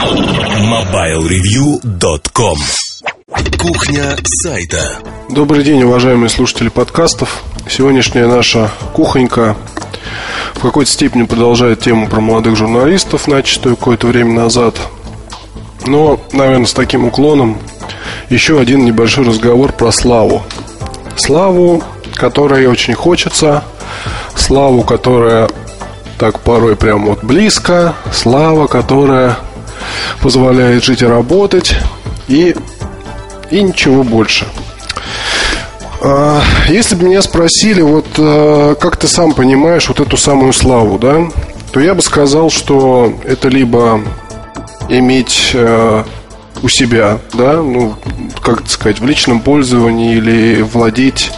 MobileReview.com Кухня сайта Добрый день, уважаемые слушатели подкастов. Сегодняшняя наша кухонька в какой-то степени продолжает тему про молодых журналистов, начатую какое-то время назад. Но, наверное, с таким уклоном еще один небольшой разговор про славу. Славу, которой очень хочется, славу, которая так порой прям вот близко, слава, которая позволяет жить и работать, и, и ничего больше. А, если бы меня спросили, вот а, как ты сам понимаешь вот эту самую славу, да, то я бы сказал, что это либо иметь а, у себя, да, ну, как сказать, в личном пользовании или владеть,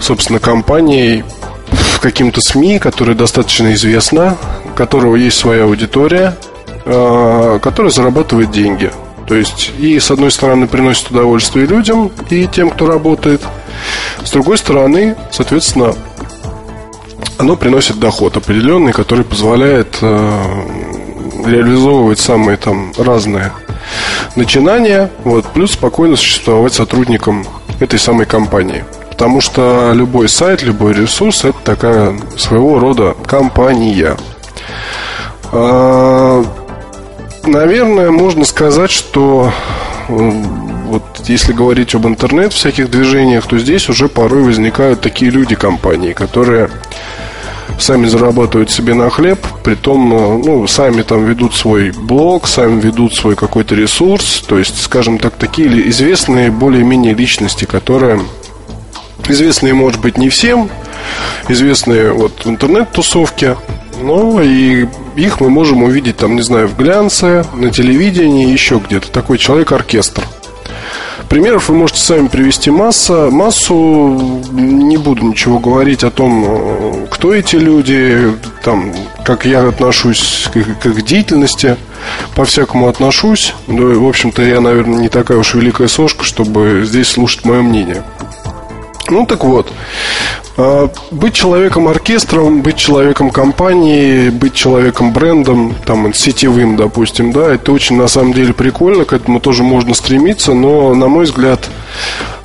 собственно, компанией, каким-то СМИ, которое достаточно известно, у которого есть своя аудитория, которая зарабатывает деньги. То есть, и с одной стороны приносит удовольствие людям и тем, кто работает. С другой стороны, соответственно, оно приносит доход определенный, который позволяет э, реализовывать самые там разные начинания, вот, плюс спокойно существовать сотрудникам этой самой компании. Потому что любой сайт, любой ресурс это такая своего рода компания. Наверное, можно сказать, что вот если говорить об интернет всяких движениях, то здесь уже порой возникают такие люди компании, которые сами зарабатывают себе на хлеб, при том, ну, сами там ведут свой блог, сами ведут свой какой-то ресурс, то есть, скажем так, такие известные более-менее личности, которые известные, может быть, не всем, известные вот в интернет-тусовке, но и их мы можем увидеть там, не знаю, в глянце, на телевидении, еще где-то. Такой человек-оркестр. Примеров вы можете сами привести масса, массу. Не буду ничего говорить о том, кто эти люди, там, как я отношусь к, к их деятельности. По-всякому отношусь. Да, в общем-то, я, наверное, не такая уж великая сошка, чтобы здесь слушать мое мнение. Ну так вот, а, быть человеком оркестром, быть человеком компании, быть человеком брендом, там, сетевым, допустим, да, это очень на самом деле прикольно, к этому тоже можно стремиться, но, на мой взгляд,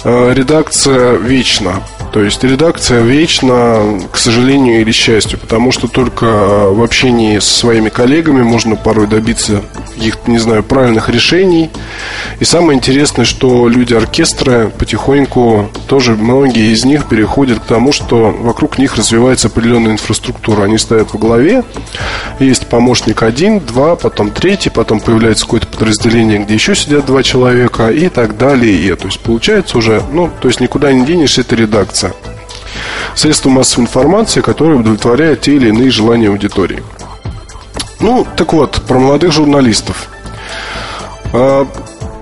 а, редакция вечна. То есть редакция вечна, к сожалению или счастью, потому что только в общении с своими коллегами можно порой добиться каких-то, не знаю, правильных решений. И самое интересное, что люди оркестра потихоньку, тоже многие из них переходят к тому, что вокруг них развивается определенная инфраструктура. Они стоят во главе, есть помощник один, два, потом третий, потом появляется какое-то подразделение, где еще сидят два человека и так далее. То есть получается уже, ну, то есть никуда не денешься, это редакция. Средство массовой информации, которое удовлетворяет те или иные желания аудитории. Ну, так вот, про молодых журналистов. А,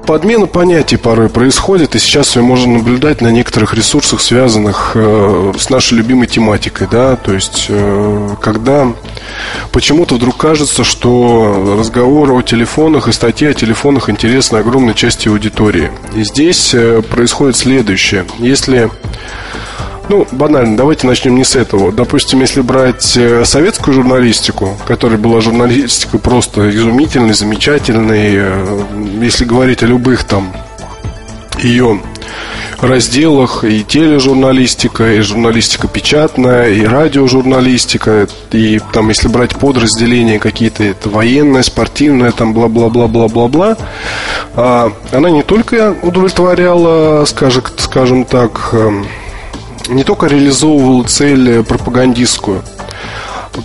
подмена понятий порой происходит, и сейчас ее можно наблюдать на некоторых ресурсах, связанных э, с нашей любимой тематикой, да, то есть, э, когда почему-то вдруг кажется, что разговоры о телефонах и статьи о телефонах интересны огромной части аудитории. И здесь э, происходит следующее. Если ну, банально, давайте начнем не с этого. Допустим, если брать э, советскую журналистику, которая была журналистикой просто изумительной, замечательной, э, если говорить о любых там ее разделах и тележурналистика, и журналистика печатная, и радиожурналистика, и там, если брать подразделения какие-то, это военная, спортивная, там бла-бла-бла-бла-бла-бла, а, она не только удовлетворяла, скажем, скажем так, эм, не только реализовывал цель пропагандистскую.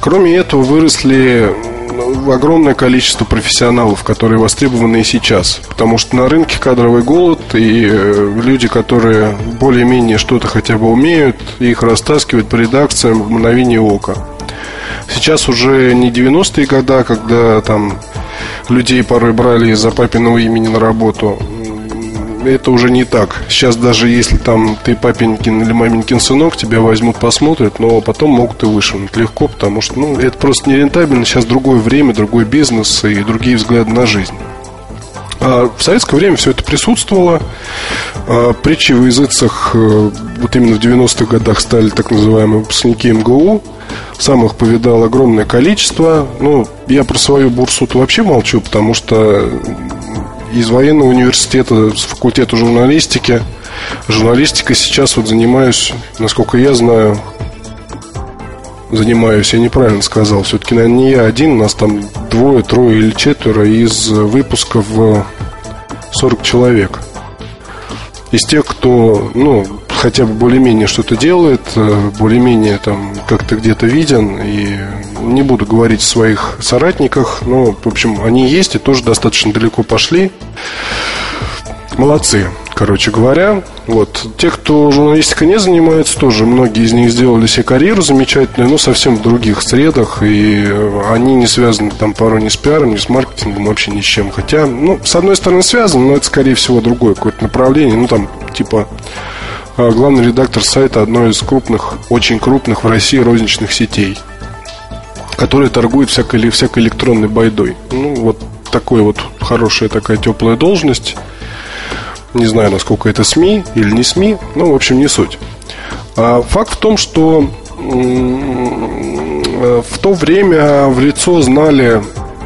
Кроме этого, выросли огромное количество профессионалов, которые востребованы и сейчас. Потому что на рынке кадровый голод, и э, люди, которые более-менее что-то хотя бы умеют, их растаскивают по редакциям в мгновение ока. Сейчас уже не 90-е годы, когда там людей порой брали из-за папиного имени на работу это уже не так. Сейчас даже если там ты папенькин или маменькин сынок, тебя возьмут, посмотрят, но потом могут и вышвырнуть легко, потому что ну, это просто нерентабельно. Сейчас другое время, другой бизнес и другие взгляды на жизнь. А в советское время все это присутствовало. А притчи в языцах э, вот именно в 90-х годах стали так называемые выпускники МГУ. Сам их повидал огромное количество. Ну, я про свою бурсу-то вообще молчу, потому что из военного университета, с факультета журналистики, журналистикой сейчас вот занимаюсь, насколько я знаю, занимаюсь, я неправильно сказал. Все-таки, наверное, не я один, нас там двое, трое или четверо из выпусков 40 человек. Из тех, кто, ну, хотя бы более-менее что-то делает, э, более-менее там как-то где-то виден, и не буду говорить о своих соратниках, но, в общем, они есть и тоже достаточно далеко пошли. Молодцы короче говоря. Вот. Те, кто журналистикой не занимается, тоже многие из них сделали себе карьеру замечательную, но совсем в других средах, и они не связаны там порой ни с пиаром, ни с маркетингом, вообще ни с чем. Хотя, ну, с одной стороны связаны, но это, скорее всего, другое какое-то направление. Ну, там, типа, а, главный редактор сайта одной из крупных, очень крупных в России розничных сетей, который торгует всякой, всякой электронной байдой. Ну, вот такой вот хорошая такая теплая должность – не знаю, насколько это СМИ или не СМИ, ну, в общем, не суть. А факт в том, что в то время в лицо знали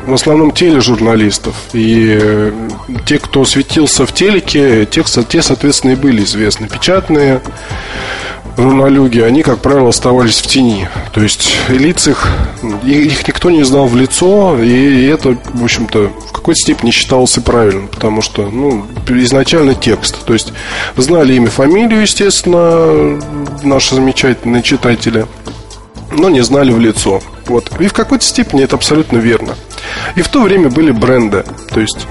в основном тележурналистов. И те, кто светился в телеке, те, те соответственно, и были известны. Печатные журналюги, они, как правило, оставались в тени. То есть лиц их, их никто не знал в лицо, и это, в общем-то, в какой-то степени считалось и правильным, потому что, ну, изначально текст. То есть знали имя, фамилию, естественно, наши замечательные читатели, но не знали в лицо. Вот. И в какой-то степени это абсолютно верно. И в то время были бренды. То есть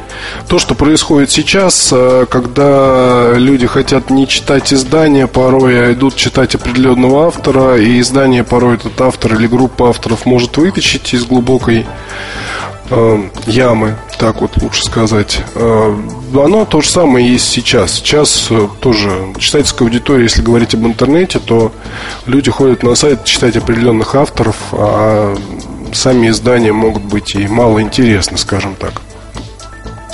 то, что происходит сейчас, э, когда люди хотят не читать издания порой, а идут читать определенного автора, и издание порой этот автор или группа авторов может вытащить из глубокой э, ямы, так вот лучше сказать. Э, оно то же самое есть сейчас. Сейчас э, тоже читательская аудитория, если говорить об интернете, то люди ходят на сайт читать определенных авторов, а сами издания могут быть и мало интересны, скажем так.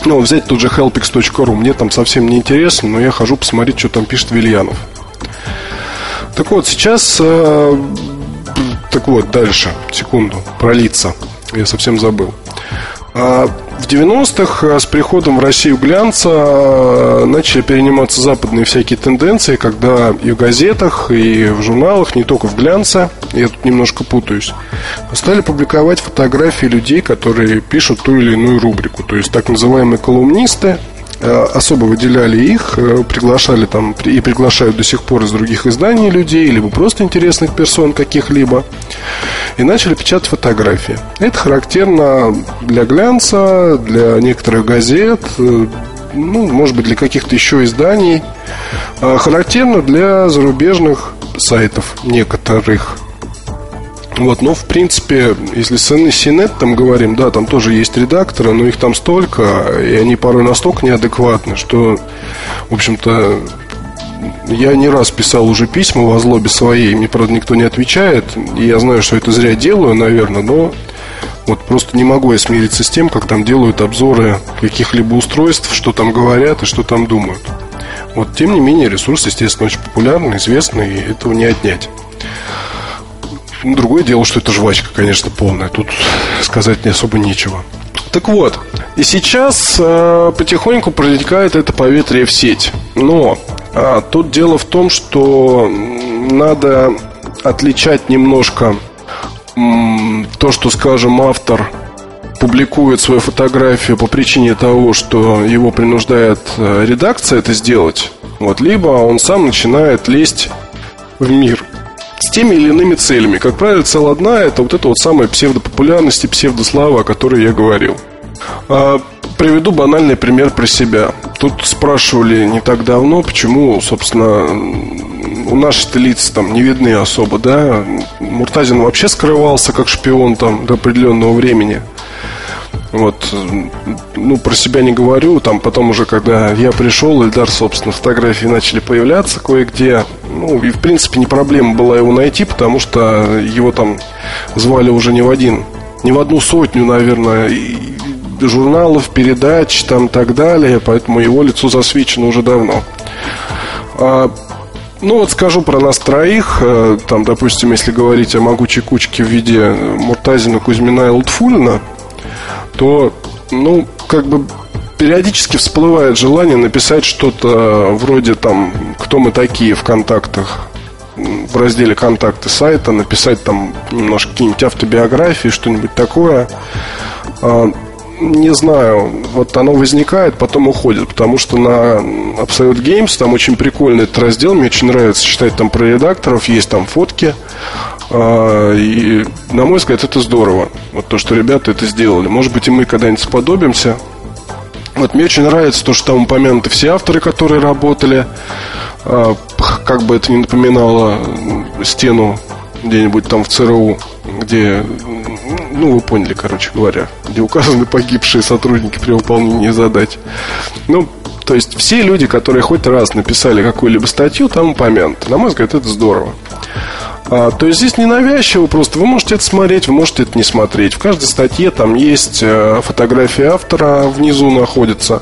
Ну, взять тот же helpix.ru. Мне там совсем не интересно, но я хожу посмотреть, что там пишет Вильянов. Так вот, сейчас... Э, так вот, дальше. Секунду. Про лица. Я совсем забыл. А, в 90-х э, с приходом в Россию глянца э, начали перениматься западные всякие тенденции, когда и в газетах, и в журналах, не только в глянце, я тут немножко путаюсь, стали публиковать фотографии людей, которые пишут ту или иную рубрику. То есть так называемые колумнисты, особо выделяли их, э, приглашали там и приглашают до сих пор из других изданий людей, либо просто интересных персон каких-либо, и начали печатать фотографии. Это характерно для глянца, для некоторых газет, э, ну, может быть, для каких-то еще изданий. Характерно для зарубежных сайтов некоторых. Вот, но в принципе, если с CNET там говорим, да, там тоже есть редакторы, но их там столько, и они порой настолько неадекватны, что, в общем-то, я не раз писал уже письма в озлобе своей, мне, правда, никто не отвечает, и я знаю, что это зря делаю, наверное, но вот просто не могу я смириться с тем, как там делают обзоры каких-либо устройств, что там говорят и что там думают. Вот, тем не менее, ресурс, естественно, очень популярный, известный, и этого не отнять. Ну, другое дело, что это жвачка, конечно, полная. Тут сказать не особо нечего. Так вот, и сейчас э, потихоньку проникает это поветрие в сеть. Но э, тут дело в том, что надо отличать немножко э, то, что, скажем, автор публикует свою фотографию по причине того, что его принуждает э, редакция это сделать, вот, либо он сам начинает лезть в мир с теми или иными целями. Как правило, цель одна – это вот эта вот самая псевдопопулярность и псевдослава, о которой я говорил. А, приведу банальный пример про себя. Тут спрашивали не так давно, почему, собственно, у наших лиц там не видны особо, да. Муртазин вообще скрывался как шпион там до определенного времени. Вот, ну, про себя не говорю, там потом уже, когда я пришел, Эльдар, собственно, фотографии начали появляться кое-где. Ну, и, в принципе, не проблема была его найти, потому что его там звали уже не в один, не в одну сотню, наверное, журналов, передач там и так далее, поэтому его лицо засвечено уже давно. А, ну вот скажу про нас троих. Э, там, допустим, если говорить о могучей кучке в виде Муртазина, Кузьмина и Лутфулина, то, ну, как бы периодически всплывает желание написать что-то вроде там «Кто мы такие» в контактах в разделе «Контакты» сайта, написать там немножко какие-нибудь автобиографии, что-нибудь такое. Не знаю, вот оно возникает, потом уходит, потому что на Absolute Games там очень прикольный этот раздел, мне очень нравится читать там про редакторов, есть там фотки, а, и, на мой взгляд, это здорово. Вот то, что ребята это сделали. Может быть, и мы когда-нибудь сподобимся. Вот мне очень нравится то, что там упомянуты все авторы, которые работали. А, как бы это ни напоминало стену где-нибудь там в ЦРУ, где ну, вы поняли, короче говоря, где указаны погибшие сотрудники при выполнении задач. Ну, то есть все люди, которые хоть раз написали какую-либо статью, там упомянуты. На мой взгляд, это здорово. А, то есть здесь не навязчиво, просто вы можете это смотреть, вы можете это не смотреть. В каждой статье там есть э, фотография автора, внизу находится.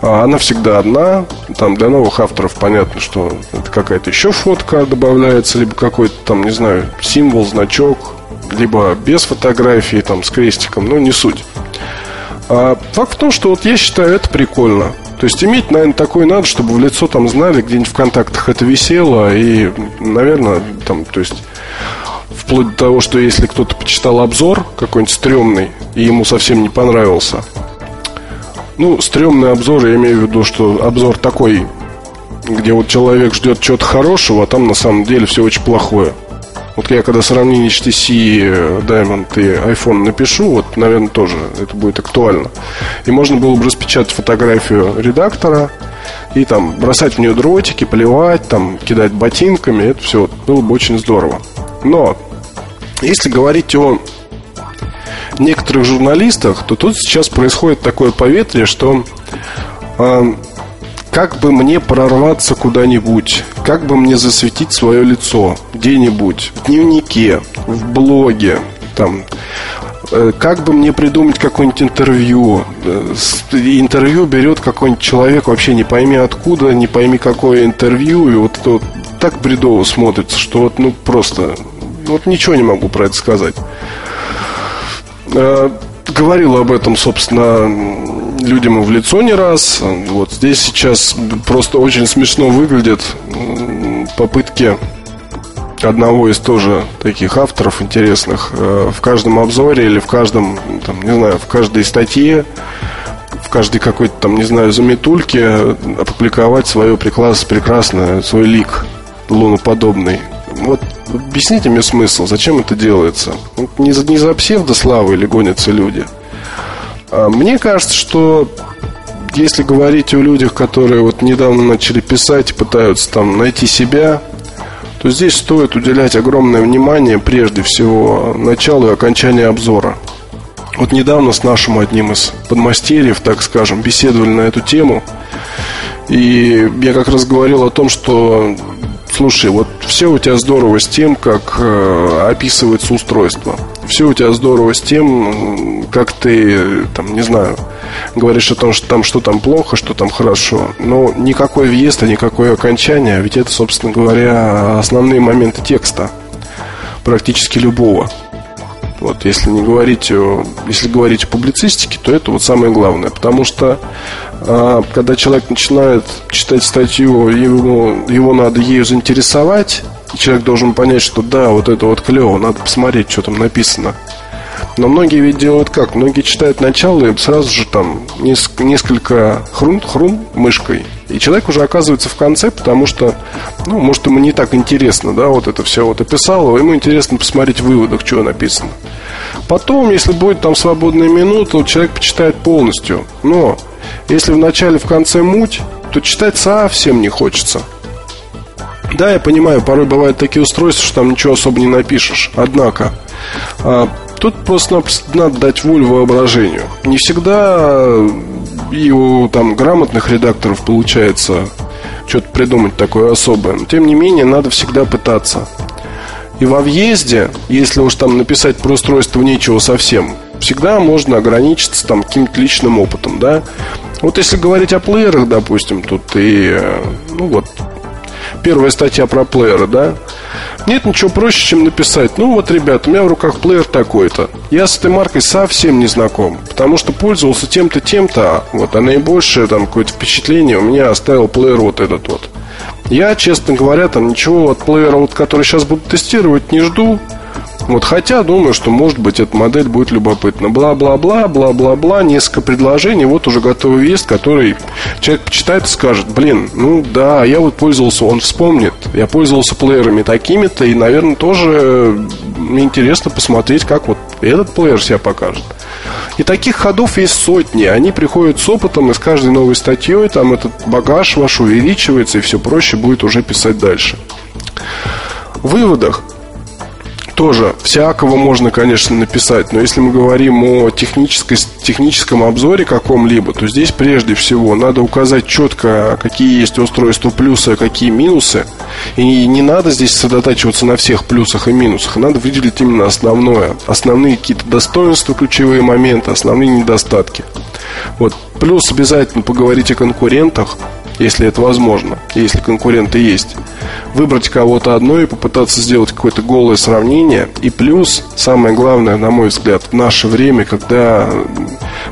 А, она всегда одна. Там для новых авторов понятно, что это какая-то еще фотка добавляется, либо какой-то там, не знаю, символ, значок, либо без фотографии, там, с крестиком, но не суть. А факт в том, что вот я считаю это прикольно. То есть иметь, наверное, такое надо, чтобы в лицо там знали, где-нибудь в контактах это висело. И, наверное, там, то есть вплоть до того, что если кто-то почитал обзор какой-нибудь стрёмный, и ему совсем не понравился. Ну, стрёмный обзор, я имею в виду, что обзор такой, где вот человек ждет чего-то хорошего, а там на самом деле все очень плохое. Вот я когда сравнение HTC Diamond и iPhone напишу, вот, наверное, тоже это будет актуально. И можно было бы распечатать фотографию редактора и там бросать в нее дротики, поливать, там, кидать ботинками. Это все было бы очень здорово. Но если говорить о некоторых журналистах, то тут сейчас происходит такое поветрие, что э, как бы мне прорваться куда-нибудь? Как бы мне засветить свое лицо где-нибудь? В дневнике, в блоге, там, э, как бы мне придумать какое-нибудь интервью? Э, интервью берет какой-нибудь человек, вообще не пойми откуда, не пойми какое интервью, и вот вот так бредово смотрится, что вот ну просто вот ничего не могу про это сказать. Э, говорил об этом, собственно, людям в лицо не раз. Вот здесь сейчас просто очень смешно выглядят попытки одного из тоже таких авторов интересных э, в каждом обзоре или в каждом, там, не знаю, в каждой статье, в каждой какой-то там, не знаю, заметульке опубликовать свое прекрасное, свой лик луноподобный. Вот объясните мне смысл, зачем это делается? Не за, не за псевдославы или гонятся люди – а, мне кажется, что если говорить о людях, которые вот недавно начали писать и пытаются там найти себя, то здесь стоит уделять огромное внимание прежде всего началу и окончанию обзора. Вот недавно с нашим одним из подмастерьев, так скажем, беседовали на эту тему. И я как раз говорил о том, что Слушай, вот все у тебя здорово с тем, как э, описывается устройство. Все у тебя здорово с тем, как ты, там, не знаю, говоришь о том, что там что там плохо, что там хорошо. Но никакой въезд, а никакое окончание, ведь это, собственно говоря, основные моменты текста практически любого. Вот, если не говорить о, если говорить о публицистике, то это вот самое главное, потому что а, когда человек начинает читать статью, ему, его надо ею заинтересовать, человек должен понять, что да, вот это вот клево, надо посмотреть, что там написано. Но многие ведь делают как? Многие читают начало и сразу же там несколько хрун-хрун мышкой. И человек уже оказывается в конце, потому что, ну, может, ему не так интересно, да, вот это все вот описал, ему интересно посмотреть в выводах, что написано. Потом, если будет там свободная минута, человек почитает полностью. Но если в начале, в конце муть, то читать совсем не хочется. Да, я понимаю, порой бывают такие устройства, что там ничего особо не напишешь. Однако, а, тут просто надо дать волю воображению. Не всегда и у там грамотных редакторов получается что-то придумать такое особое. Но, тем не менее, надо всегда пытаться. И во въезде, если уж там написать про устройство нечего совсем, всегда можно ограничиться там каким-то личным опытом, да. Вот если говорить о плеерах, допустим, тут и, э, ну вот, первая статья про плееры, да, нет ничего проще, чем написать, ну вот, ребят, у меня в руках плеер такой-то. Я с этой маркой совсем не знаком, потому что пользовался тем-то, тем-то, вот, а наибольшее там какое-то впечатление у меня оставил плеер вот этот вот. Я, честно говоря, там ничего от плеера, вот, который сейчас буду тестировать, не жду. Вот, хотя думаю, что может быть эта модель будет любопытна. Бла-бла-бла, бла-бла-бла, несколько предложений, вот уже готовый вест, который человек почитает и скажет, блин, ну да, я вот пользовался, он вспомнит, я пользовался плеерами такими-то, и, наверное, тоже мне интересно посмотреть, как вот этот плеер себя покажет. И таких ходов есть сотни. Они приходят с опытом, и с каждой новой статьей там этот багаж ваш увеличивается, и все проще будет уже писать дальше. В выводах тоже всякого можно, конечно, написать, но если мы говорим о технической, техническом обзоре каком-либо, то здесь прежде всего надо указать четко, какие есть устройства плюсы, а какие минусы. И не надо здесь сосредотачиваться на всех плюсах и минусах, надо выделить именно основное, основные какие-то достоинства, ключевые моменты, основные недостатки. Вот. Плюс обязательно поговорить о конкурентах, если это возможно, если конкуренты есть. Выбрать кого-то одно и попытаться сделать какое-то голое сравнение. И плюс, самое главное, на мой взгляд, в наше время, когда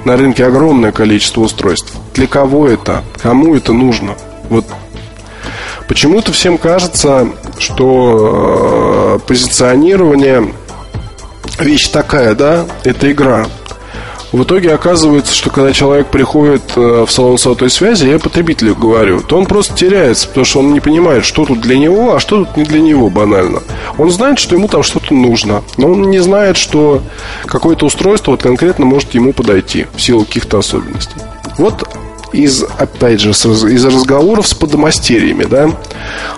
на рынке огромное количество устройств. Для кого это? Кому это нужно? Вот почему-то всем кажется, что э, позиционирование вещь такая, да, это игра. В итоге оказывается, что когда человек приходит э, в салон сотовой связи, я потребителю говорю, то он просто теряется, потому что он не понимает, что тут для него, а что тут не для него банально. Он знает, что ему там что-то нужно, но он не знает, что какое-то устройство вот конкретно может ему подойти в силу каких-то особенностей. Вот из, опять же, из разговоров с подомастерьями, да,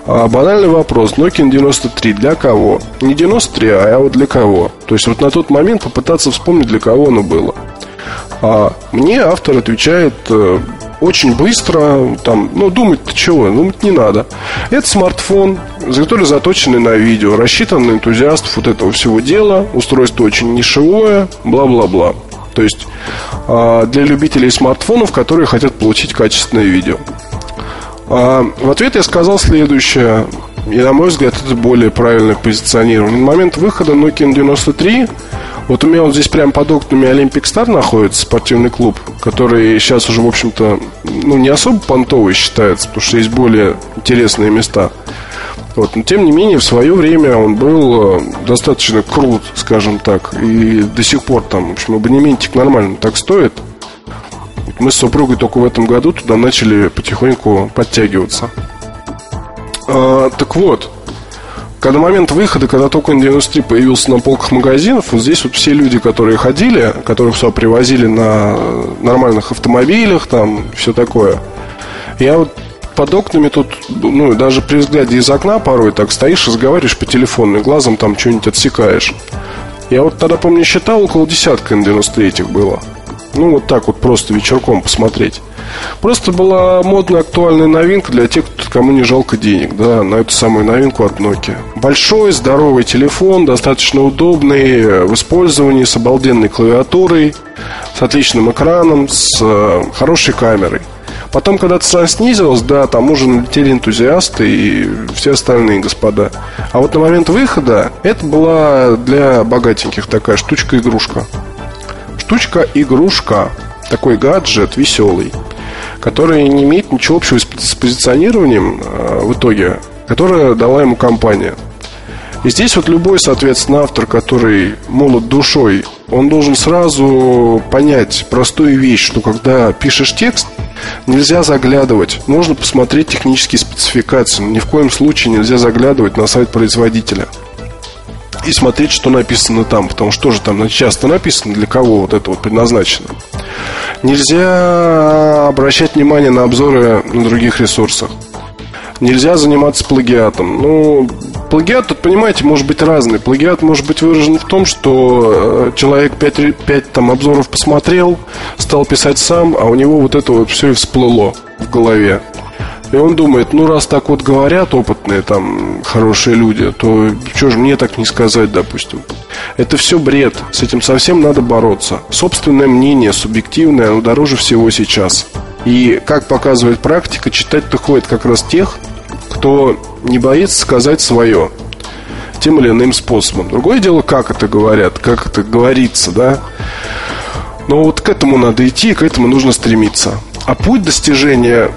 а, банальный вопрос. Nokia 93 для кого? Не 93, а вот для кого? То есть вот на тот момент попытаться вспомнить, для кого оно было. А мне автор отвечает э, очень быстро, там, ну, думать-то чего, думать не надо. Это смартфон, который заточенный на видео, рассчитан на энтузиастов вот этого всего дела, устройство очень нишевое, бла-бла-бла. То есть а, для любителей смартфонов, которые хотят получить качественное видео. А, в ответ я сказал следующее. И, на мой взгляд, это более позиционирование. На момент выхода Nokia 93 вот у меня вот здесь прямо под окнами Olympic Star находится спортивный клуб, который сейчас уже, в общем-то, ну, не особо понтовый считается, потому что есть более интересные места. Вот. Но тем не менее, в свое время он был э, достаточно крут, скажем так. И до сих пор там, в общем, абонементик нормально так стоит. Мы с супругой только в этом году туда начали потихоньку подтягиваться. А, так вот, когда момент выхода, когда только N93 появился на полках магазинов, вот здесь вот все люди, которые ходили, которых все привозили на нормальных автомобилях, там, все такое. Я вот под окнами тут, ну, даже при взгляде из окна порой так стоишь, разговариваешь по телефону, и глазом там что-нибудь отсекаешь. Я вот тогда, помню, считал, около десятка N93 было. Ну, вот так вот просто вечерком посмотреть. Просто была модная актуальная новинка для тех, кому не жалко денег, да, на эту самую новинку от Nokia. Большой, здоровый телефон, достаточно удобный в использовании, с обалденной клавиатурой, с отличным экраном, с э, хорошей камерой. Потом, когда цена снизилась, да, там уже налетели энтузиасты и все остальные господа. А вот на момент выхода это была для богатеньких такая штучка-игрушка. Штучка-игрушка. Такой гаджет веселый, который не имеет ничего общего с позиционированием э, в итоге, которое дала ему компания. И здесь вот любой, соответственно, автор, который молод душой, он должен сразу понять простую вещь, что когда пишешь текст, нельзя заглядывать. Нужно посмотреть технические спецификации. Ни в коем случае нельзя заглядывать на сайт производителя и смотреть, что написано там, потому что тоже там часто написано, для кого вот это вот предназначено. Нельзя обращать внимание на обзоры на других ресурсах. Нельзя заниматься плагиатом. Ну, плагиат тут, понимаете, может быть разный. Плагиат может быть выражен в том, что э, человек 5, 5 там, обзоров посмотрел, стал писать сам, а у него вот это вот все и всплыло в голове. И он думает, ну раз так вот говорят опытные там хорошие люди, то что же мне так не сказать, допустим. Это все бред. С этим совсем надо бороться. Собственное мнение, субъективное, оно дороже всего сейчас. И, как показывает практика, читать-то ходит как раз тех, кто не боится сказать свое тем или иным способом. Другое дело, как это говорят, как это говорится, да. Но вот к этому надо идти, к этому нужно стремиться. А путь достижения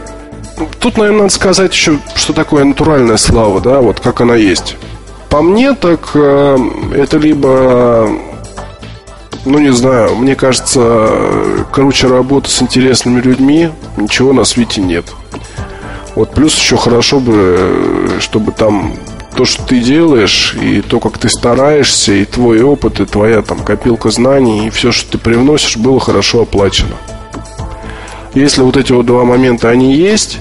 Тут, наверное, надо сказать еще, что такое натуральная слава, да, вот как она есть. По мне, так э, это либо, ну не знаю, мне кажется, круче работа с интересными людьми, ничего на свете нет. Вот плюс еще хорошо бы, чтобы там то, что ты делаешь, и то, как ты стараешься, и твой опыт, и твоя там копилка знаний, и все, что ты привносишь, было хорошо оплачено. Если вот эти вот два момента, они есть,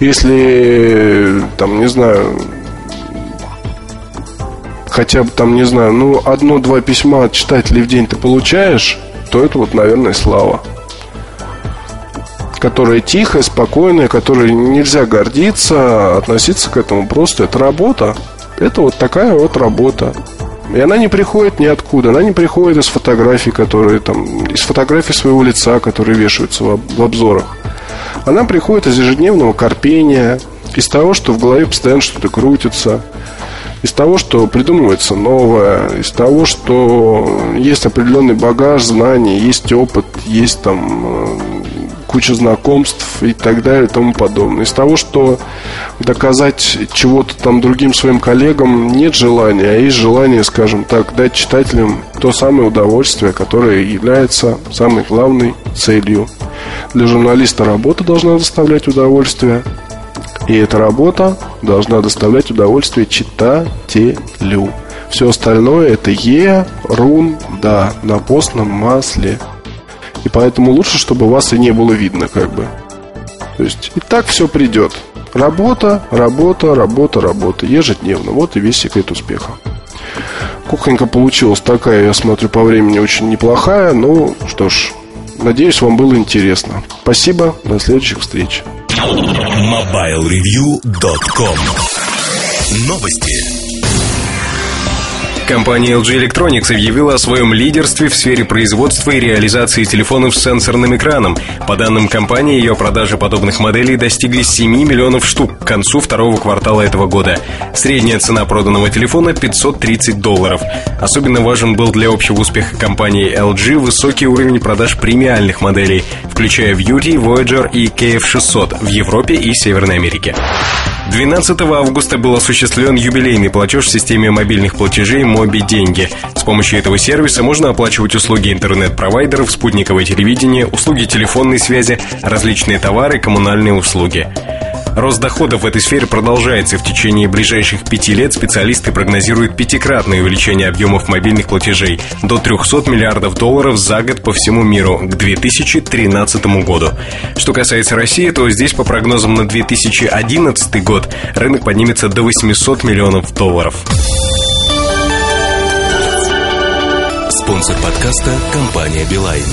если, там, не знаю, хотя бы там, не знаю, ну, одно-два письма от читателей в день ты получаешь, то это вот, наверное, слава. Которая тихая, спокойная, которой нельзя гордиться, относиться к этому просто. Это работа. Это вот такая вот работа. И она не приходит ниоткуда. Она не приходит из фотографий, которые там, из фотографий своего лица, которые вешаются в, обзорах. Она приходит из ежедневного корпения, из того, что в голове постоянно что-то крутится, из того, что придумывается новое, из того, что есть определенный багаж знаний, есть опыт, есть там э, куча знакомств и так далее и тому подобное. Из того, что доказать чего-то там другим своим коллегам нет желания, а есть желание, скажем так, дать читателям то самое удовольствие, которое является самой главной целью. Для журналиста работа должна доставлять удовольствие, и эта работа должна доставлять удовольствие читателю. Все остальное это ерунда на постном масле. И поэтому лучше, чтобы вас и не было видно, как бы. То есть и так все придет. Работа, работа, работа, работа. Ежедневно. Вот и весь секрет успеха. Кухонька получилась такая, я смотрю, по времени очень неплохая. Ну, что ж, надеюсь, вам было интересно. Спасибо, до следующих встреч. MobileReview.com Новости. Компания LG Electronics объявила о своем лидерстве в сфере производства и реализации телефонов с сенсорным экраном. По данным компании, ее продажи подобных моделей достигли 7 миллионов штук к концу второго квартала этого года. Средняя цена проданного телефона 530 долларов. Особенно важен был для общего успеха компании LG высокий уровень продаж премиальных моделей, включая Beauty, Voyager и KF600 в Европе и Северной Америке. 12 августа был осуществлен юбилейный платеж в системе мобильных платежей Моби Деньги. С помощью этого сервиса можно оплачивать услуги интернет-провайдеров, спутниковое телевидение, услуги телефонной связи, различные товары, коммунальные услуги. Рост доходов в этой сфере продолжается. В течение ближайших пяти лет специалисты прогнозируют пятикратное увеличение объемов мобильных платежей до 300 миллиардов долларов за год по всему миру к 2013 году. Что касается России, то здесь по прогнозам на 2011 год рынок поднимется до 800 миллионов долларов. Спонсор подкаста – компания «Билайн».